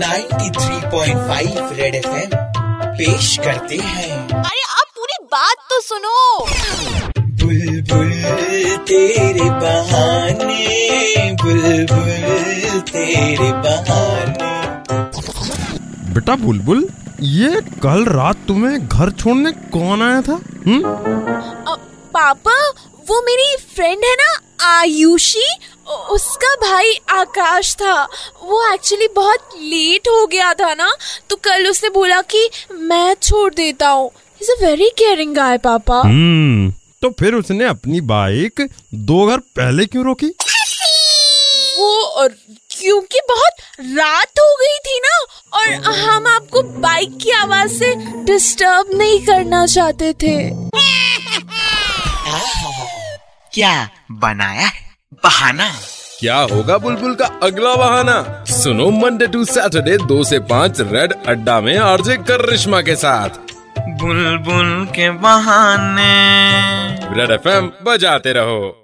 93.5 red FM पेश करते हैं। अरे आप पूरी बात तो सुनो। बुलबुल तेरे बहाने बुलबुल तेरे बहाने। बेटा बुलबुल ये कल रात तुम्हें घर छोड़ने कौन आया था हुँ? पापा वो मेरी फ्रेंड है ना? आयुषी? उसका भाई आकाश था। वो एक्चुअली बहुत लेट हो गया था ना। तो कल उसने बोला कि मैं छोड़ देता हूँ। Is a very caring guy पापा। हम्म तो फिर उसने अपनी बाइक दो घर पहले क्यों रोकी? वो और क्योंकि बहुत रात हो गई थी ना और हम आपको बाइक की आवाज़ से डिस्टर्ब नहीं करना चाहते थे। क्या बनाया है? बहाना। क्या होगा बुलबुल का अगला बहाना? सुनो मंडे टू सैटरडे दो से पाँच रेड अड्डा में आरजे करिश्मा के साथ। बुलबुल के बहाने। रेड एफएम बजाते रहो।